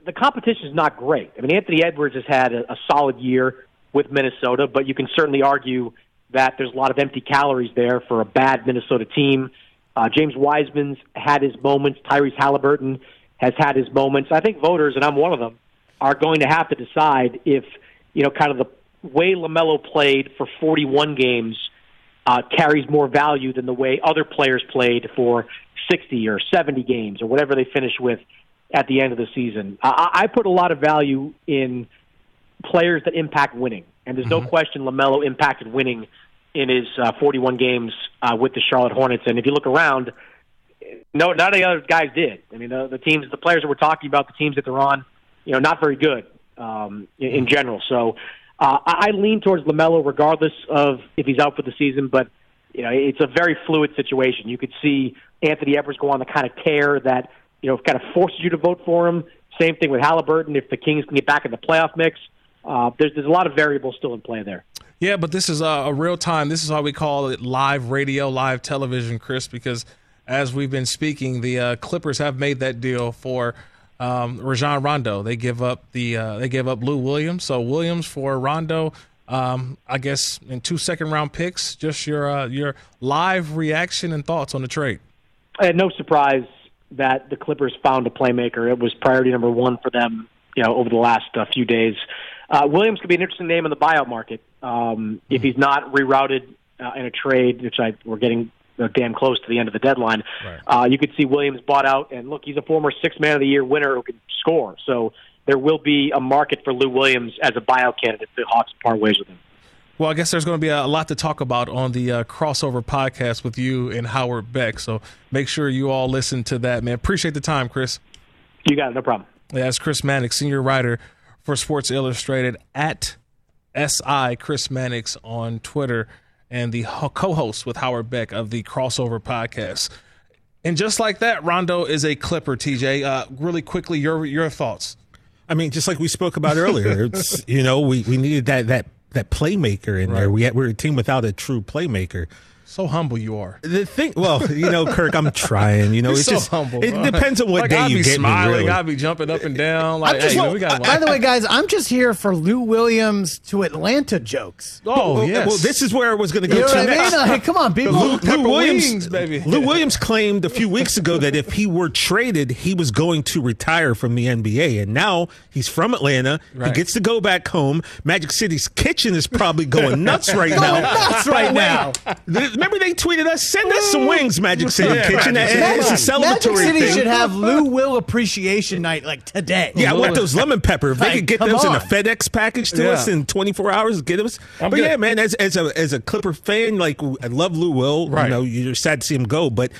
[SPEAKER 10] the competition is not great. I mean, Anthony Edwards has had a, a solid year with Minnesota, but you can certainly argue that there's a lot of empty calories there for a bad Minnesota team. Uh, James Wiseman's had his moments. Tyrese Halliburton has had his moments. I think voters, and I'm one of them, are going to have to decide if you know kind of the way LaMelo played for 41 games uh, carries more value than the way other players played for 60 or 70 games or whatever they finish with at the end of the season. I, I put a lot of value in players that impact winning, and there's no mm-hmm. question LaMelo impacted winning in his uh, 41 games uh, with the Charlotte Hornets. And if you look around, no, none of the other guys did. I mean, the, the teams, the players that we're talking about, the teams that they're on you know, not very good um, in, in general. So uh, I, I lean towards LaMelo, regardless of if he's out for the season. But you know, it's a very fluid situation. You could see Anthony Edwards go on the kind of tear that you know kind of forces you to vote for him. Same thing with Halliburton. If the Kings can get back in the playoff mix, uh, there's there's a lot of variables still in play there.
[SPEAKER 5] Yeah, but this is a, a real time. This is why we call it live radio, live television, Chris, because as we've been speaking, the uh, Clippers have made that deal for um, Rajon Rondo. They give up the uh, they give up Lou Williams. So Williams for Rondo. Um, I guess in two second round picks. Just your uh, your live reaction and thoughts on the trade.
[SPEAKER 10] I had no surprise that the Clippers found a playmaker. It was priority number one for them. You know, over the last uh, few days, uh, Williams could be an interesting name in the buyout market um, if he's not rerouted uh, in a trade, which I we're getting uh, damn close to the end of the deadline. Right. Uh, you could see Williams bought out, and look, he's a former Six Man of the Year winner who can score. So there will be a market for Lou Williams as a buyout candidate if the Hawks part ways with him.
[SPEAKER 5] Well, I guess there's going to be a lot to talk about on the uh, crossover podcast with you and Howard Beck. So make sure you all listen to that, man. Appreciate the time, Chris.
[SPEAKER 10] You got it. No problem.
[SPEAKER 5] Yeah, that's Chris Mannix, senior writer for Sports Illustrated at SI Chris Mannix on Twitter and the co-host with Howard Beck of the Crossover Podcast. And just like that, Rondo is a Clipper. TJ, uh, really quickly, your your thoughts.
[SPEAKER 11] I mean, just like we spoke about earlier, it's you know we, we needed that that that playmaker in right. there. We had, we're a team without a true playmaker.
[SPEAKER 5] So humble you are.
[SPEAKER 11] The thing, well, you know, Kirk, I'm trying. You know,
[SPEAKER 5] You're
[SPEAKER 11] it's
[SPEAKER 5] so
[SPEAKER 11] just
[SPEAKER 5] humble.
[SPEAKER 11] it depends on what
[SPEAKER 5] like,
[SPEAKER 11] day
[SPEAKER 5] I'd
[SPEAKER 11] you
[SPEAKER 5] be
[SPEAKER 11] get
[SPEAKER 5] smiling.
[SPEAKER 11] me. Really.
[SPEAKER 5] I'd be jumping up and down. Like,
[SPEAKER 1] just,
[SPEAKER 5] hey,
[SPEAKER 1] well,
[SPEAKER 5] we got
[SPEAKER 1] by the way, guys, I'm just here for Lou Williams to Atlanta jokes.
[SPEAKER 5] Oh,
[SPEAKER 11] well,
[SPEAKER 5] yes.
[SPEAKER 11] well, this is where I was going to go
[SPEAKER 1] You know
[SPEAKER 11] to
[SPEAKER 1] what I mean?
[SPEAKER 11] next.
[SPEAKER 1] Like, come on, people.
[SPEAKER 11] Lou, Lou Williams,
[SPEAKER 5] wings, baby.
[SPEAKER 11] Lou Williams claimed a few weeks ago that if he were traded, he was going to retire from the NBA, and now he's from Atlanta.
[SPEAKER 5] Right.
[SPEAKER 11] He gets to go back home. Magic City's kitchen is probably going nuts right
[SPEAKER 1] Going
[SPEAKER 11] now.
[SPEAKER 1] nuts right now.
[SPEAKER 11] Th- Remember they tweeted us, send us some wings, Magic City
[SPEAKER 5] Yeah.
[SPEAKER 11] kitchen.
[SPEAKER 5] Magic
[SPEAKER 11] It's a
[SPEAKER 1] Magic
[SPEAKER 11] celebratory
[SPEAKER 1] City
[SPEAKER 11] thing.
[SPEAKER 1] should have Lou Will Appreciation Night like today.
[SPEAKER 11] Yeah, I want those lemon pepper. If they
[SPEAKER 1] Like,
[SPEAKER 11] could get
[SPEAKER 1] come
[SPEAKER 11] those in a. FedEx package to
[SPEAKER 5] Yeah.
[SPEAKER 11] us in 24 hours, get us.
[SPEAKER 5] I'm
[SPEAKER 11] but
[SPEAKER 5] good.
[SPEAKER 11] yeah, man, as as a as a Clipper fan, like I love Lou Will.
[SPEAKER 5] Right.
[SPEAKER 11] You know, you're sad to see him go, but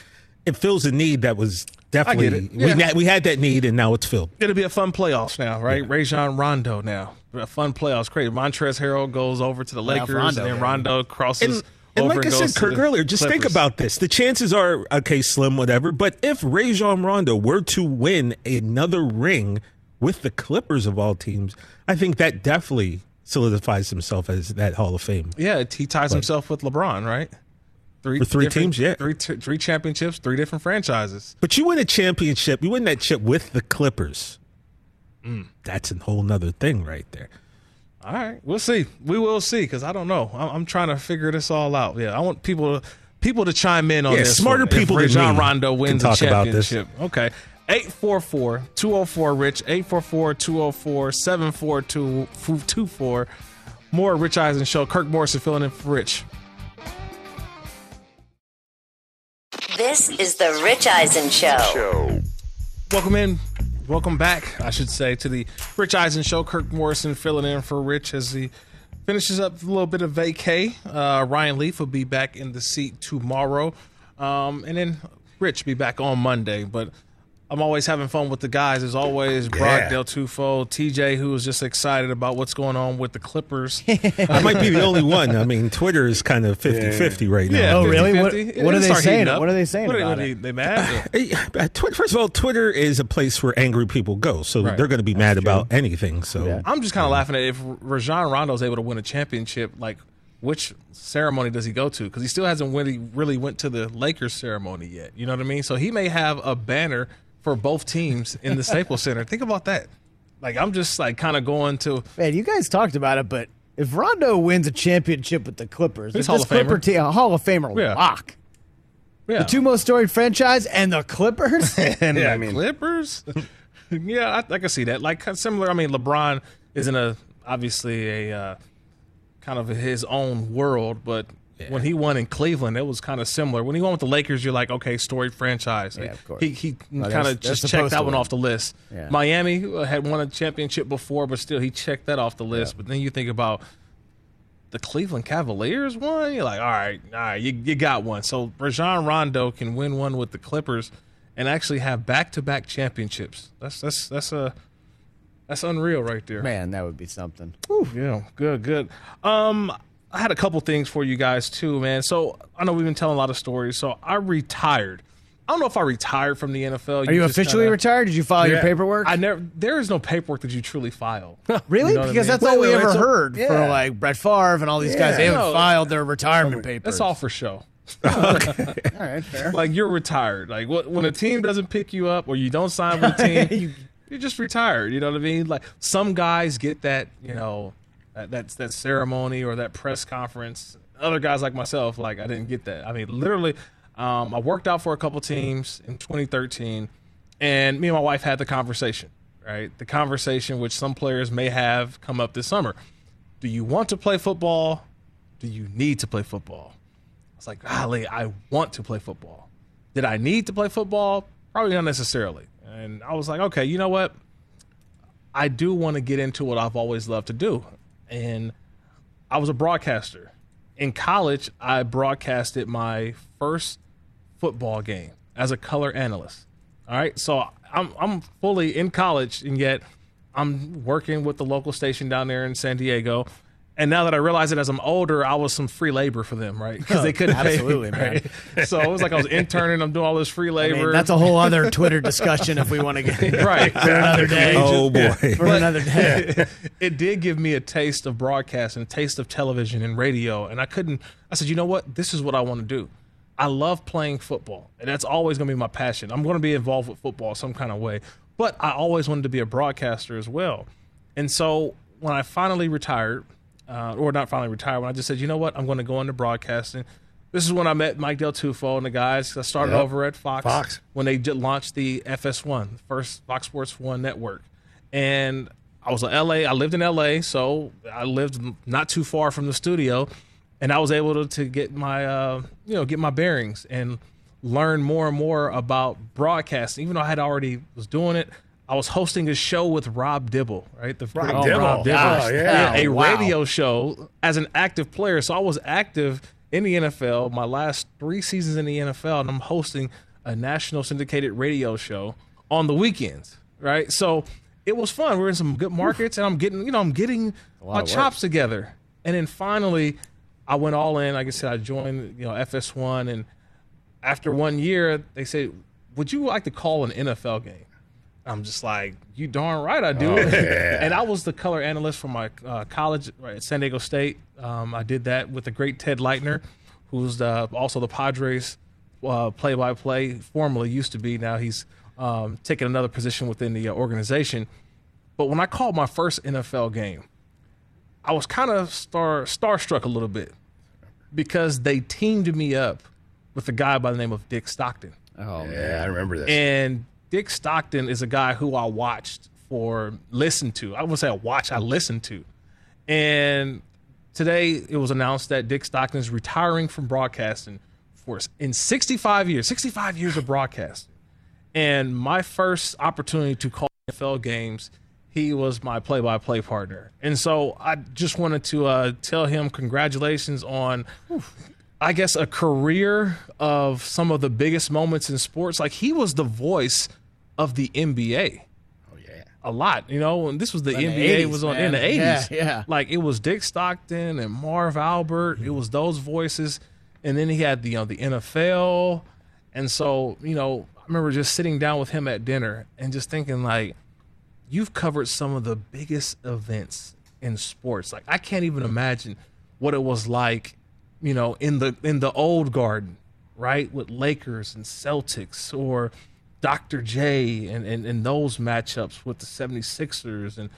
[SPEAKER 11] it fills a need that was definitely
[SPEAKER 5] it.
[SPEAKER 11] we na- we had that need and now it's filled.
[SPEAKER 5] It'll be a fun playoffs now, right? Rajon Rondo now. A fun playoffs. Great. Montrez Harrell goes over to the
[SPEAKER 1] Playoff
[SPEAKER 5] Lakers,
[SPEAKER 1] Rondo,
[SPEAKER 5] and then
[SPEAKER 1] baby.
[SPEAKER 5] Rondo crosses
[SPEAKER 11] And, and like I said, Kirk earlier, just think about this. The chances are okay, slim, whatever. But if Rajon Rondo were to win another ring with the Clippers of all teams, I think that definitely solidifies himself as that Hall of Fame.
[SPEAKER 5] Yeah, he ties himself with LeBron, right? Three
[SPEAKER 11] three teams, yeah.
[SPEAKER 5] three t- three championships, three different franchises.
[SPEAKER 11] But you win a championship, you win that chip with the Clippers.
[SPEAKER 5] Mm.
[SPEAKER 11] That's a whole nother thing right there.
[SPEAKER 5] All right, we'll see. We will see because I don't know. I'm, I'm trying to figure this all out. Yeah, I want people people to chime in on
[SPEAKER 11] Yeah,
[SPEAKER 5] this.
[SPEAKER 11] smarter
[SPEAKER 5] one. If
[SPEAKER 11] people than John
[SPEAKER 5] Rondo
[SPEAKER 11] can
[SPEAKER 5] wins a
[SPEAKER 11] talk about this.
[SPEAKER 5] championship. Okay. 844 204 Rich, 844 204 74224. More Rich Eisen Show. Kirk Morrison filling in for Rich.
[SPEAKER 3] This is the Rich Eisen Show. Show.
[SPEAKER 5] Welcome in. Welcome back, I should say, to the Rich Eisen Show. Kirk Morrison filling in for Rich as he finishes up a little bit of vacay. Uh, Ryan Leaf will be back in the seat tomorrow. Um, and then Rich be back on Monday. But I'm always having fun with the guys. As always, Brock
[SPEAKER 11] Yeah.
[SPEAKER 5] Del Tufo, TJ, who is just excited about what's going on with the Clippers.
[SPEAKER 11] I might be the only one. I mean, Twitter is kind of 50 50 right now.
[SPEAKER 5] Yeah,
[SPEAKER 1] Oh, really? What-
[SPEAKER 5] 50-50.
[SPEAKER 1] what are they saying? What are they saying
[SPEAKER 5] What are,
[SPEAKER 1] about
[SPEAKER 5] what are
[SPEAKER 1] it?
[SPEAKER 5] they mad?
[SPEAKER 11] Uh, First of all, Twitter is a place where angry people go, so
[SPEAKER 5] Right.
[SPEAKER 11] they're going to be mad about anything. So
[SPEAKER 5] I'm just kind of laughing at if Rajon Rondo is able to win a championship, like which ceremony does he go to? Because he still hasn't really really went to the Lakers ceremony yet. You know what I mean? So he may have a banner for both teams in the Staples Center. Think about that. Like I'm just like kind of going to
[SPEAKER 1] Man, you guys talked about it, but if Rondo wins a championship with the Clippers,
[SPEAKER 5] He's Hall
[SPEAKER 1] this
[SPEAKER 5] of Famer.
[SPEAKER 1] Clipper team, a Hall of Famer
[SPEAKER 5] Yeah.
[SPEAKER 1] lock.
[SPEAKER 5] yeah,
[SPEAKER 1] The two most storied franchise and the Clippers.
[SPEAKER 11] and
[SPEAKER 5] yeah,
[SPEAKER 11] I mean,
[SPEAKER 5] Clippers. yeah, I, I can see that. Like similar. I mean, LeBron is in a obviously a uh, kind of his own world, but when he won in Cleveland, it was kind of similar. When he won with the Lakers, you're like, okay, storied franchise.
[SPEAKER 1] Yeah, of course.
[SPEAKER 5] He he kind of just checked that one off the list.
[SPEAKER 1] Yeah.
[SPEAKER 5] Miami had won a championship before, but still, he checked that off the list. But then you think about the Cleveland Cavaliers won. You're like, all right, all right, you, you got one. So Rajon Rondo can win one with the Clippers and actually have back to back championships. That's that's that's a that's unreal right there.
[SPEAKER 1] Man, that would be something.
[SPEAKER 5] Yeah, good, good. Um, I had a couple things for you guys too, man. So I know we've been telling a lot of stories. So I retired. I don't know if I retired from the NFL.
[SPEAKER 1] Are you officially
[SPEAKER 5] kinda-
[SPEAKER 1] retired? Did you file your paperwork?
[SPEAKER 5] I never. There is no paperwork that you truly file.
[SPEAKER 1] really?
[SPEAKER 5] You know what I
[SPEAKER 1] because
[SPEAKER 5] mean?
[SPEAKER 1] that's
[SPEAKER 5] Wait,
[SPEAKER 1] all we
[SPEAKER 5] wait,
[SPEAKER 1] ever
[SPEAKER 5] so-
[SPEAKER 1] heard for like Brett Favre and all these guys. They haven't
[SPEAKER 5] No.
[SPEAKER 1] filed their retirement papers.
[SPEAKER 5] That's all for show.
[SPEAKER 1] All right, fair.
[SPEAKER 5] Like you're retired. Like what, when a team doesn't pick you up or you don't sign with a team,
[SPEAKER 1] You-
[SPEAKER 5] you're just retired. You know what I mean? Like some guys get that, you know, that that, that ceremony or that press conference. Other guys like myself, like I didn't get that. I mean, literally, um, I worked out for a couple teams in 2013, and me and my wife had the conversation. Right, the conversation which some players may have come up this summer. Do you want to play football? Do you need to play football? I was like, golly, I want to play football. Did I need to play football? Probably not necessarily. And I was like, okay, you know what? I do want to get into what I've always loved to do. And I was a broadcaster. In college, I broadcasted my first football game as a color analyst. All right. So I'm I'm fully in college and yet I'm working with the local station down there in San Diego And now that I realize it as I'm older, I was some free labor for them, right? Because they couldn't
[SPEAKER 1] Absolutely,
[SPEAKER 5] pay me. Right? So it was like I was interning. I'm doing all this free
[SPEAKER 1] I
[SPEAKER 5] labor.
[SPEAKER 1] mean, that's a whole other Twitter discussion if we want to get
[SPEAKER 5] right
[SPEAKER 1] for another day.
[SPEAKER 11] Oh, boy.
[SPEAKER 1] for
[SPEAKER 5] But
[SPEAKER 1] another day.
[SPEAKER 5] it did give me a taste of broadcasting, a taste of television and radio. And I couldn't, I said, you know what? This is what I want to do. I love playing football, and that's always going to be my passion. I'm going to be involved with football some kind of way, but I always wanted to be a broadcaster as well. And so when I finally retired, uh, or not finally retired, when I just said, you know what? I'm going to go into broadcasting. This is when I met Mike Del Tufo and the guys. I started
[SPEAKER 12] Yep.
[SPEAKER 5] over at Fox,
[SPEAKER 12] Fox.
[SPEAKER 5] when they did launched the FS1, the first Fox Sports One network. And I was in LA. I lived in LA, so I lived not too far from the studio, and I was able to, to get my uh, you know get my bearings and learn more and more about broadcasting. Even though I had already was doing it, I was hosting a show with Rob Dibble, right? The
[SPEAKER 12] Rob
[SPEAKER 5] great
[SPEAKER 12] Dibble. Oh, yeah.
[SPEAKER 5] a
[SPEAKER 12] Wow.
[SPEAKER 5] radio show as an active player. So I was active in the NFL my last three seasons in the NFL, and I'm hosting a national syndicated radio show on the weekends, right? So it was fun. We're in some good markets, and I'm getting, you know, I'm getting my chops together. And then finally, I went all in. Like I said, I joined, you know, FS1, and after one year, they said, "Would you like to call an NFL game?" I'm just like, "You darn right, I do."
[SPEAKER 12] Oh, yeah.
[SPEAKER 5] and I was the color analyst for my uh, college right, at San Diego State. Um, I did that with the great Ted Leitner, who's the, also the Padres uh, play-by-play. Formerly used to be. Now he's um, taken another position within the uh, organization. But when I called my first NFL game, I was kind of star starstruck a little bit because they teamed me up with a guy by the name of Dick Stockton.
[SPEAKER 12] Oh, yeah, I remember this.
[SPEAKER 5] And Dick Stockton is a guy who I watched for listened to. I would say I watch, I listened to. And today it was announced that Dick Stockton is retiring from broadcasting for in 65 years, 65 years of broadcasting. And my first opportunity to call NFL games, he was my play-by-play partner. And so I just wanted to uh, tell him congratulations on I guess a career of some of the biggest moments in sports. Like he was the voice of the NBA. Oh yeah, a lot. You know, and this was the
[SPEAKER 1] In the
[SPEAKER 5] NBA
[SPEAKER 1] 80s,
[SPEAKER 5] was on
[SPEAKER 1] man.
[SPEAKER 5] in the eighties.
[SPEAKER 1] Yeah, yeah.
[SPEAKER 5] Like it was Dick Stockton and Marv Albert. It was those voices, and then he had the you know the NFL, and so you know I remember just sitting down with him at dinner and just thinking like, you've covered some of the biggest events in sports. Like I can't even imagine what it was like, you know, in the in the old garden, right? With Lakers and Celtics or Dr. J and, and, and those matchups with the 76ers and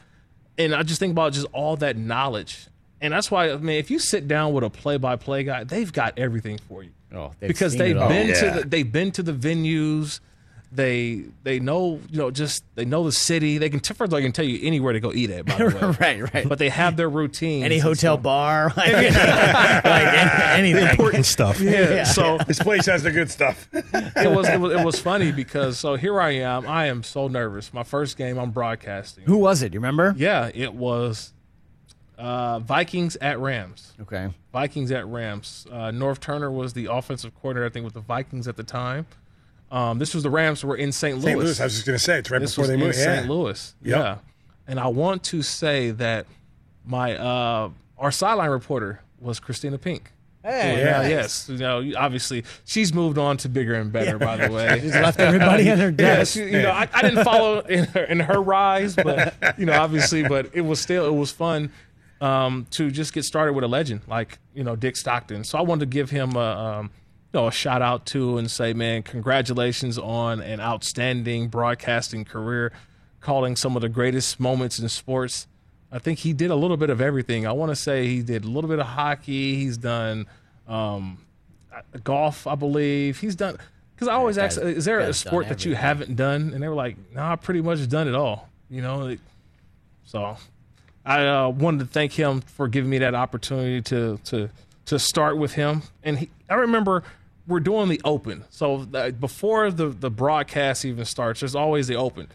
[SPEAKER 5] and I just think about just all that knowledge. And that's why I mean if you sit down with a play by play guy, they've got everything for you.
[SPEAKER 1] Oh, they've
[SPEAKER 5] because
[SPEAKER 1] seen
[SPEAKER 5] they've
[SPEAKER 1] it all.
[SPEAKER 5] been
[SPEAKER 1] Yeah.
[SPEAKER 5] to the they've been to the venues. They they know you know just they know the city. They can first of all, they can tell you anywhere to go eat at. By the way,
[SPEAKER 1] right, right.
[SPEAKER 5] But they have their routine.
[SPEAKER 1] Any hotel
[SPEAKER 5] so-
[SPEAKER 1] bar, like, like any- anything.
[SPEAKER 11] important stuff.
[SPEAKER 5] Yeah. So
[SPEAKER 12] this place has the good stuff.
[SPEAKER 5] it was, it was it was funny because so here I am. I am so nervous. My first game I'm broadcasting.
[SPEAKER 1] Who was it? You remember?
[SPEAKER 5] Yeah, it was uh, Vikings at Rams.
[SPEAKER 1] Okay.
[SPEAKER 5] Vikings at Rams. Uh, Norv Turner was the offensive coordinator, I think, with the Vikings at the time. Um, this was the Rams who were in St. Louis.
[SPEAKER 12] St. Louis. I was just going to say it's right
[SPEAKER 5] this
[SPEAKER 12] before
[SPEAKER 5] was
[SPEAKER 12] they
[SPEAKER 5] in
[SPEAKER 12] moved. Yeah.
[SPEAKER 5] St. Louis.
[SPEAKER 12] Yep.
[SPEAKER 5] Yeah. And I want to say that my uh, our sideline reporter was Kristina Pink.
[SPEAKER 1] Hey,
[SPEAKER 5] yeah,
[SPEAKER 1] nice.
[SPEAKER 5] yes. You know, obviously she's moved on to bigger and better. By the way,
[SPEAKER 1] She's left everybody on their
[SPEAKER 5] Yeah, she- you know, I, I didn't follow in her, in her rise, but you know, obviously, but it was still it was fun um, to just get started with a legend like you know Dick Stockton. So I wanted to give him a um, you know a shout out to and say, man, congratulations on an outstanding broadcasting career, calling some of the greatest moments in sports. I think he did a little bit of everything. I want to say he did a little bit of hockey. He's done um, uh, golf, I believe. He's done because I always ask, is there a sport that you haven't done? And they were like, nah, I pretty much done it all. You know, so I uh, wanted to thank him for giving me that opportunity to to to start with him. And he, I remember we're doing the open. So uh, before the the broadcast even starts, there's always the open.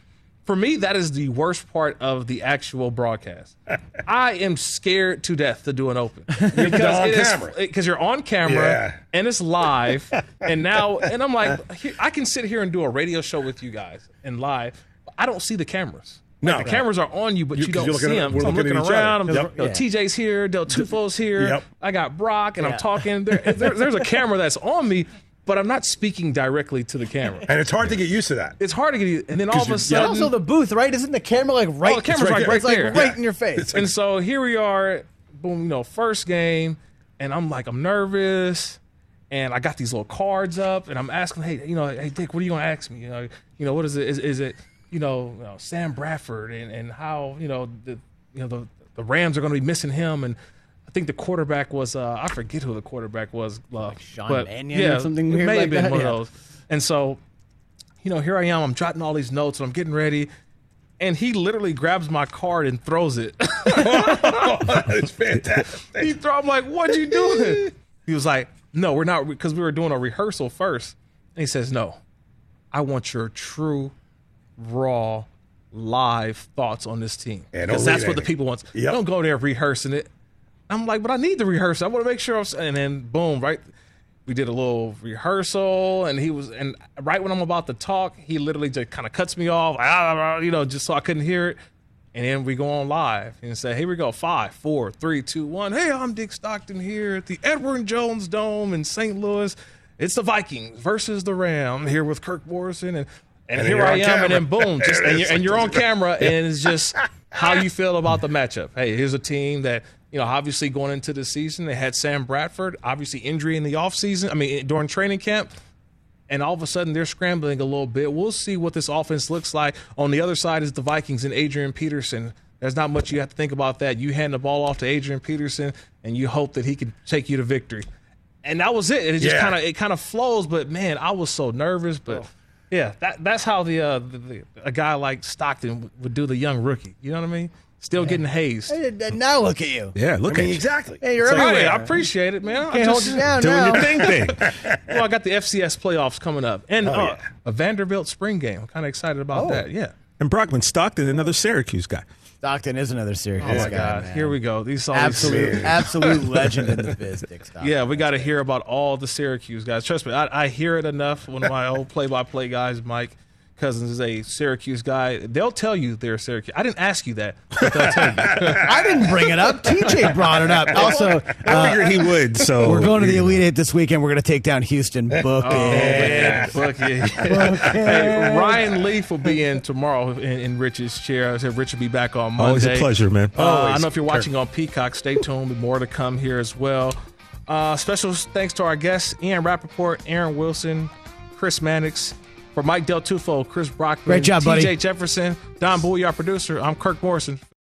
[SPEAKER 5] For me, that is the worst part of the actual broadcast. I am scared to death to do an open
[SPEAKER 12] on
[SPEAKER 5] it is-
[SPEAKER 12] camera.
[SPEAKER 5] because you're on camera
[SPEAKER 12] Yeah.
[SPEAKER 5] and it's live. and now, and I'm like, I can sit here and do a radio show with you guys and live. I don't see the cameras.
[SPEAKER 12] No.
[SPEAKER 5] the cameras are on you, but you,
[SPEAKER 12] You-
[SPEAKER 5] don't see them. So I'm
[SPEAKER 12] looking
[SPEAKER 5] looking
[SPEAKER 12] at
[SPEAKER 5] around.
[SPEAKER 12] other.
[SPEAKER 5] I'm,
[SPEAKER 12] Yep.
[SPEAKER 5] you know,
[SPEAKER 12] Yeah.
[SPEAKER 5] TJ's here, Del Tufo's here.
[SPEAKER 12] Yep.
[SPEAKER 5] I got Brock, and
[SPEAKER 12] Yeah.
[SPEAKER 5] I'm talking. There, there, there's a camera that's on me, but I'm not speaking directly to the camera.
[SPEAKER 12] And it's hard to get used to that.
[SPEAKER 5] It's hard to get, used. and then all of a sudden,
[SPEAKER 1] also the booth, right? Isn't the camera like right?
[SPEAKER 5] Oh, the camera's like right
[SPEAKER 1] It's like
[SPEAKER 5] there.
[SPEAKER 1] right
[SPEAKER 5] Yeah.
[SPEAKER 1] in your face.
[SPEAKER 5] and so here we are, boom, you know, first game, and I'm like, I'm nervous, and I got these little cards up, and I'm asking, hey, you know, hey Dick, what are you gonna ask me? You know, you know, what is it? Is, is it, you know, you know, Sam Bradford, and and how you know the, you know the the Rams are gonna be missing him, and I think the quarterback was, uh, I forget who the quarterback was, uh,
[SPEAKER 1] Sean
[SPEAKER 5] but
[SPEAKER 1] Mannion or
[SPEAKER 5] yeah,
[SPEAKER 1] something
[SPEAKER 5] it
[SPEAKER 1] weird
[SPEAKER 5] may
[SPEAKER 1] like
[SPEAKER 5] have been
[SPEAKER 1] that,
[SPEAKER 5] one
[SPEAKER 1] yeah.
[SPEAKER 5] of those, and so you know, here I am. I'm jotting all these notes and I'm getting ready. And he literally grabs my card and throws it.
[SPEAKER 12] it's fantastic.
[SPEAKER 5] he throw, I'm like, what are you doing? He was like, no, we're not, because we were doing a rehearsal first. And he says, no, I want your true, raw, live thoughts on this team. Because that's what the people want.
[SPEAKER 12] Yep.
[SPEAKER 5] Don't go there rehearsing it. I'm like, but I need to rehearse. I want to make sure. I'm, and then boom, right. We did a little rehearsal, and he was, and right when I'm about to talk, he literally just kind of cuts me off, ah, you know, just so I couldn't hear it. And then we go on live and say, here we go, five, four, three, two, one. Hey, I'm Dick Stockton here at the Edward Jones Dome in St. Louis. It's the Vikings versus the Ram. Here with Kirk Morrison, and and,
[SPEAKER 12] And
[SPEAKER 5] here I am, and then boom, just and you're, and you're on camera, and it's just how you feel about the matchup. Hey, here's a team that you know, obviously going into the season, they had Sam Bradford, obviously injury in the offseason. I mean, eh, during training camp. And all of a sudden, they're scrambling a little bit. We'll see what this offense looks like. On the other side is the Vikings and Adrian Peterson. There's not much you have to think about that. You hand the ball off to Adrian Peterson, and you hope that he can take you to victory. And that was it. And it just
[SPEAKER 12] Yeah.
[SPEAKER 5] kind of it kind of flows. But man, I was so nervous. But yeah, that that's how the, uh, the, the a guy like Stockton would do the young rookie. You know what I mean? Still getting hazed.
[SPEAKER 1] Hey, now look at you.
[SPEAKER 11] Yeah, look
[SPEAKER 12] I mean,
[SPEAKER 11] at you.
[SPEAKER 12] exactly.
[SPEAKER 1] Hey, you're
[SPEAKER 5] It's like, hey, I appreciate it, man. I
[SPEAKER 1] Can't hold
[SPEAKER 5] just-
[SPEAKER 1] you down
[SPEAKER 11] Doing
[SPEAKER 1] now.
[SPEAKER 11] your thing thing.
[SPEAKER 5] well, I got the FCS playoffs coming up, and
[SPEAKER 12] Oh,
[SPEAKER 5] uh,
[SPEAKER 12] yeah.
[SPEAKER 5] a Vanderbilt spring game. I'm kind of excited about
[SPEAKER 1] Oh.
[SPEAKER 5] that. Yeah.
[SPEAKER 11] And Brockman Stockton, another Syracuse guy.
[SPEAKER 1] Stockton is another Syracuse
[SPEAKER 5] Oh my
[SPEAKER 1] guy.
[SPEAKER 5] God!
[SPEAKER 1] man.
[SPEAKER 5] Here we go. These all these-
[SPEAKER 1] Absolute, absolute legend in the biz, Dick Stockton.
[SPEAKER 5] Yeah, we got to hear about all the Syracuse guys. Trust me, I, I hear it enough. One of my old play-by-play guys, Mike Cousins, is a Syracuse guy. They'll tell you they're Syracuse. I didn't ask you that, tell you.
[SPEAKER 1] I didn't bring it up. TJ brought it up. Also,
[SPEAKER 11] I
[SPEAKER 1] uh,
[SPEAKER 11] figured he would. So
[SPEAKER 1] we're going to the Elite Eight this weekend. We're going to take down Houston. Book
[SPEAKER 5] Oh,
[SPEAKER 1] it.
[SPEAKER 5] man. Fuck yeah. hey, Ryan Leaf will be in tomorrow in, in Rich's chair. I said Rich will be back on Monday.
[SPEAKER 11] Always a pleasure, man.
[SPEAKER 5] Uh, I
[SPEAKER 11] Always.
[SPEAKER 5] know if you're watching on Peacock, stay tuned. More to come here as well. Uh, special thanks to our guests, Ian Rapoport, Aaron Wilson, Chris Mannix. For Mike Del Tufo, Chris Brockman,
[SPEAKER 1] Great job,
[SPEAKER 5] TJ
[SPEAKER 1] buddy.
[SPEAKER 5] Jefferson, Don Bowie, our producer. I'm Kirk Morrison.